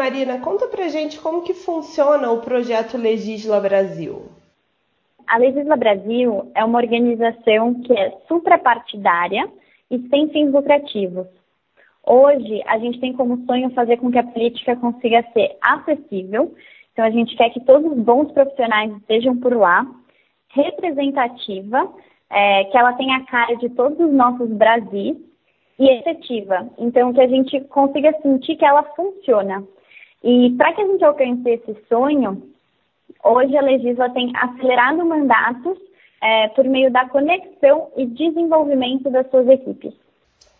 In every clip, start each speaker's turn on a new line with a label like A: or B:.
A: Marina, conta pra gente como que funciona o projeto Legisla Brasil.
B: A Legisla Brasil é uma organização que é suprapartidária e sem fins lucrativos. Hoje, a gente tem como sonho fazer com que a política consiga ser acessível. Então, a gente quer que todos os bons profissionais estejam por lá, representativa, é, que ela tenha a cara de todos os nossos Brasis e efetiva. Então, que a gente consiga sentir que ela funciona. E para que a gente alcance esse sonho, hoje a Legisla tem acelerado mandatos é, por meio da conexão e desenvolvimento das suas equipes.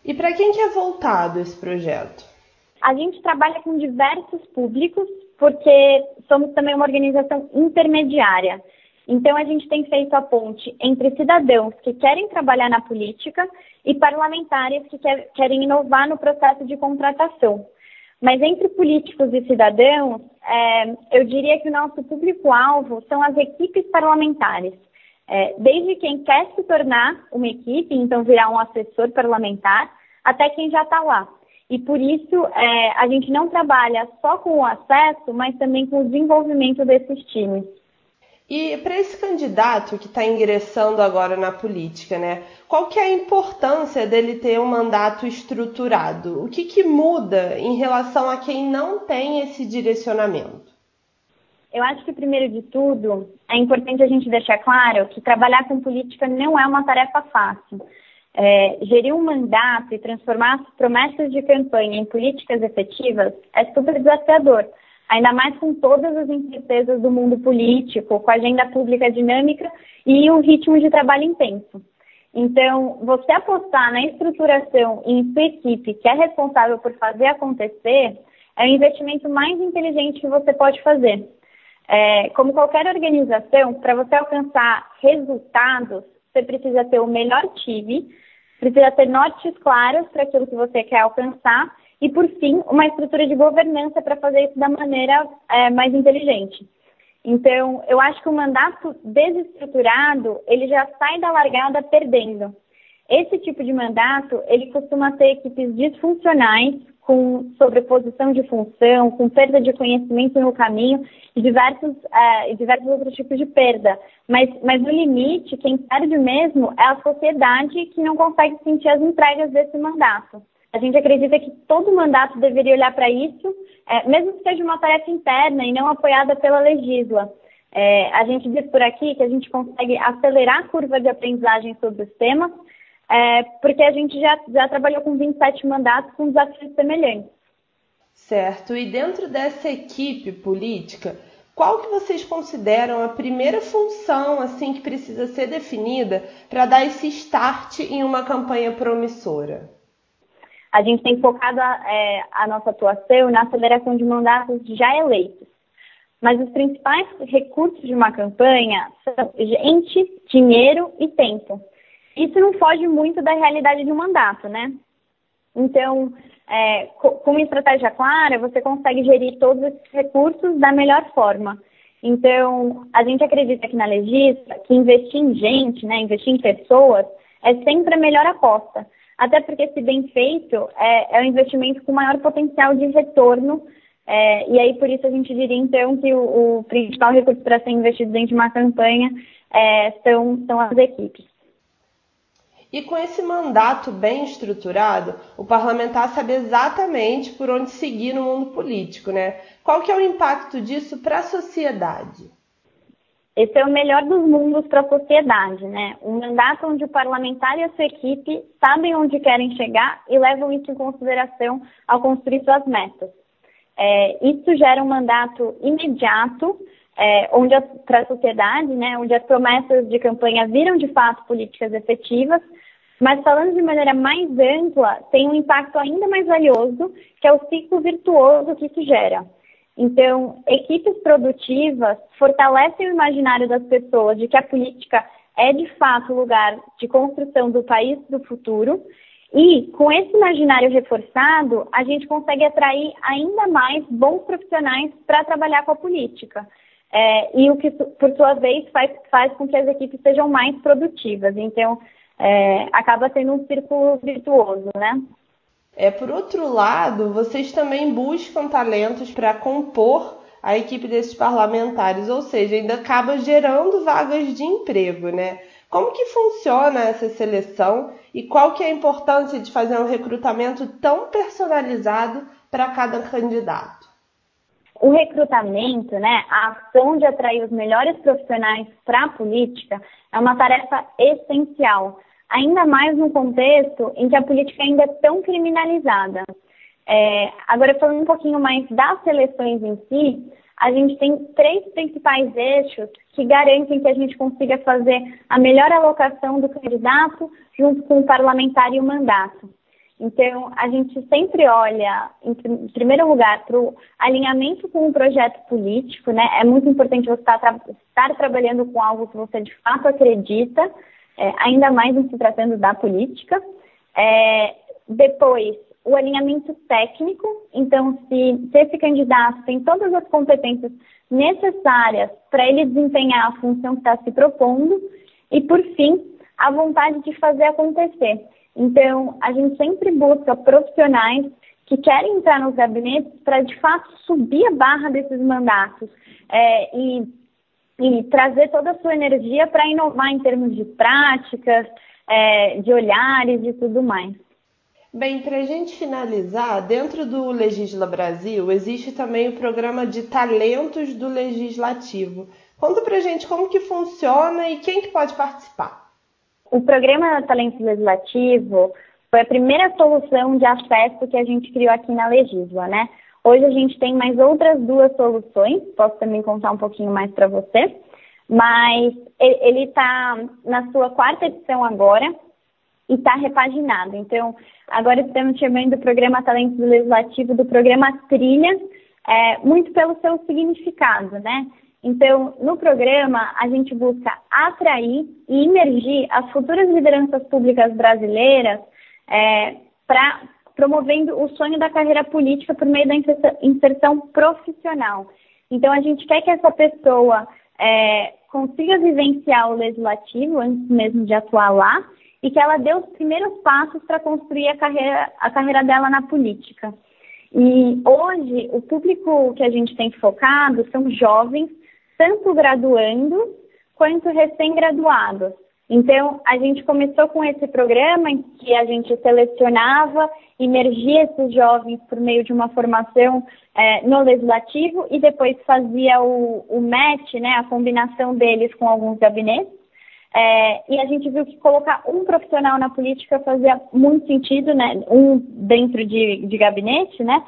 A: E para quem que é voltado esse projeto?
B: A gente trabalha com diversos públicos, porque somos também uma organização intermediária. Então, a gente tem feito a ponte entre cidadãos que querem trabalhar na política e parlamentares que quer, querem inovar no processo de contratação. Mas entre políticos e cidadãos, é, eu diria que o nosso público-alvo são as equipes parlamentares. É, desde quem quer se tornar uma equipe, então virar um assessor parlamentar, até quem já está lá. E por isso é, a gente não trabalha só com o acesso, mas também com o desenvolvimento desses times.
A: E para esse candidato que está ingressando agora na política, né? Qual que é a importância dele ter um mandato estruturado? O que, que muda em relação a quem não tem esse direcionamento?
B: Eu acho que, primeiro de tudo, é importante a gente deixar claro que trabalhar com política não é uma tarefa fácil. É, gerir um mandato e transformar as promessas de campanha em políticas efetivas é super desafiador ainda mais com todas as incertezas do mundo político, com a agenda pública dinâmica e um ritmo de trabalho intenso. Então, você apostar na estruturação em sua equipe, que é responsável por fazer acontecer, é o investimento mais inteligente que você pode fazer. É, como qualquer organização, para você alcançar resultados, você precisa ter o melhor time, precisa ter nortes claros para aquilo que você quer alcançar e, por fim, uma estrutura de governança para fazer isso da maneira é, mais inteligente. Então, eu acho que o mandato desestruturado, ele já sai da largada perdendo. Esse tipo de mandato, ele costuma ter equipes disfuncionais, com sobreposição de função, com perda de conhecimento no caminho e diversos, é, diversos outros tipos de perda. Mas, mas no limite, quem perde mesmo é a sociedade que não consegue sentir as entregas desse mandato. A gente acredita que todo mandato deveria olhar para isso, é, mesmo que seja uma tarefa interna e não apoiada pela legisla. É, a gente diz por aqui que a gente consegue acelerar a curva de aprendizagem sobre os temas, é, porque a gente já, já trabalhou com 27 mandatos com desafios semelhantes.
A: Certo. E dentro dessa equipe política, qual que vocês consideram a primeira função assim que precisa ser definida para dar esse start em uma campanha promissora?
B: A gente tem focado a, é, a nossa atuação na aceleração de mandatos já eleitos. Mas os principais recursos de uma campanha são gente, dinheiro e tempo. Isso não foge muito da realidade de um mandato, né? Então, é, com uma estratégia clara, você consegue gerir todos esses recursos da melhor forma. Então, a gente acredita aqui na Legista que investir em gente, né, investir em pessoas, é sempre a melhor aposta até porque, se bem feito, é, é um investimento com maior potencial de retorno. É, e aí, por isso, a gente diria, então, que o, o principal recurso para ser investido dentro de uma campanha é, são, são as equipes.
A: E com esse mandato bem estruturado, o parlamentar sabe exatamente por onde seguir no mundo político, né? Qual que é o impacto disso para a sociedade?
B: Esse é o melhor dos mundos para a sociedade, né? Um mandato onde o parlamentar e a sua equipe sabem onde querem chegar e levam isso em consideração ao construir suas metas. É, isso gera um mandato imediato, é, onde para a sociedade, né, onde as promessas de campanha viram de fato políticas efetivas, mas falando de maneira mais ampla, tem um impacto ainda mais valioso, que é o ciclo virtuoso que isso gera. Então, equipes produtivas fortalecem o imaginário das pessoas de que a política é de fato lugar de construção do país do futuro. E com esse imaginário reforçado, a gente consegue atrair ainda mais bons profissionais para trabalhar com a política. É, e o que, por sua vez, faz, faz com que as equipes sejam mais produtivas. Então, é, acaba sendo um círculo virtuoso, né?
A: É, por outro lado, vocês também buscam talentos para compor a equipe desses parlamentares, ou seja, ainda acaba gerando vagas de emprego, né? Como que funciona essa seleção e qual que é a importância de fazer um recrutamento tão personalizado para cada candidato?
B: O recrutamento, né, a ação de atrair os melhores profissionais para a política é uma tarefa essencial, ainda mais no contexto em que a política ainda é tão criminalizada. É, agora, falando um pouquinho mais das seleções em si, a gente tem três principais eixos que garantem que a gente consiga fazer a melhor alocação do candidato junto com o parlamentar e o mandato. Então, a gente sempre olha, em primeiro lugar, para o alinhamento com o projeto político, né? É muito importante você estar, tra estar trabalhando com algo que você de fato acredita, é, ainda mais em se tratando da política. É, depois, o alinhamento técnico. Então, se, se esse candidato tem todas as competências necessárias para ele desempenhar a função que está se propondo. E, por fim, a vontade de fazer acontecer. Então, a gente sempre busca profissionais que querem entrar nos gabinetes para, de fato, subir a barra desses mandatos é, e, e, trazer toda a sua energia para inovar em termos de práticas, é, de olhares e tudo mais.
A: Bem, para a gente finalizar, dentro do Legisla Brasil existe também o programa de talentos do Legislativo. Conta para a gente como que funciona e quem que pode participar.
B: O programa Talentos Legislativo foi a primeira solução de acesso que a gente criou aqui na Legisla, né? Hoje a gente tem mais outras duas soluções, posso também contar um pouquinho mais para você, mas ele está na sua quarta edição agora, e está repaginado. Então, agora estamos chamando o programa Talentos Legislativo do programa Trilha, é, muito pelo seu significado, né? Então, no programa, a gente busca atrair e imergir as futuras lideranças públicas brasileiras é, para promovendo o sonho da carreira política por meio da inserção profissional. Então, a gente quer que essa pessoa é, consiga vivenciar o legislativo antes mesmo de atuar lá e que ela deu os primeiros passos para construir a carreira, a carreira dela na política. E hoje, o público que a gente tem focado são jovens, tanto graduandos quanto recém-graduados. Então, a gente começou com esse programa em que a gente selecionava, emergia esses jovens por meio de uma formação é, no legislativo e depois fazia o, o match, né, a combinação deles com alguns gabinetes. É, e a gente viu que colocar um profissional na política fazia muito sentido, né? Um dentro de, de gabinete, né?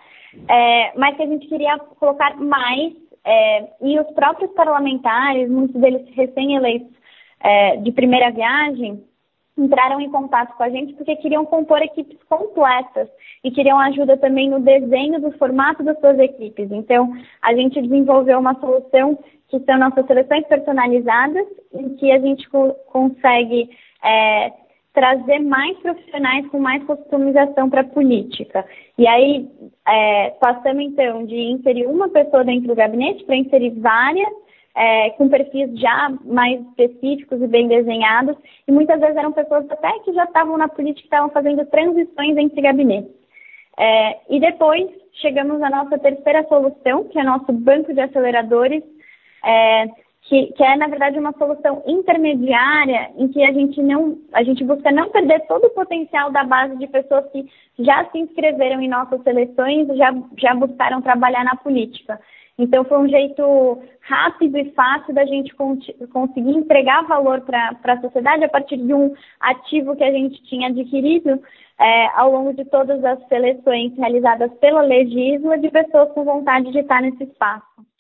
B: É, mas que a gente queria colocar mais é, e os próprios parlamentares, muitos deles recém-eleitos é, de primeira viagem, entraram em contato com a gente porque queriam compor equipes completas e queriam ajuda também no desenho do formato das suas equipes. Então, a gente desenvolveu uma solução que são nossas seleções personalizadas, em que a gente co consegue é, trazer mais profissionais com mais customização para a política. E aí, é, passamos então de inserir uma pessoa dentro do gabinete para inserir várias, é, com perfis já mais específicos e bem desenhados, e muitas vezes eram pessoas até que já estavam na política, estavam fazendo transições entre gabinetes. É, e depois chegamos à nossa terceira solução, que é nosso banco de aceleradores, é, que, que, é na verdade uma solução intermediária em que a gente não, a gente busca não perder todo o potencial da base de pessoas que já se inscreveram em nossas seleções já, já buscaram trabalhar na política. Então foi um jeito rápido e fácil da gente conseguir entregar valor para a sociedade a partir de um ativo que a gente tinha adquirido é, ao longo de todas as seleções realizadas pela Legisla de pessoas com vontade de estar nesse espaço.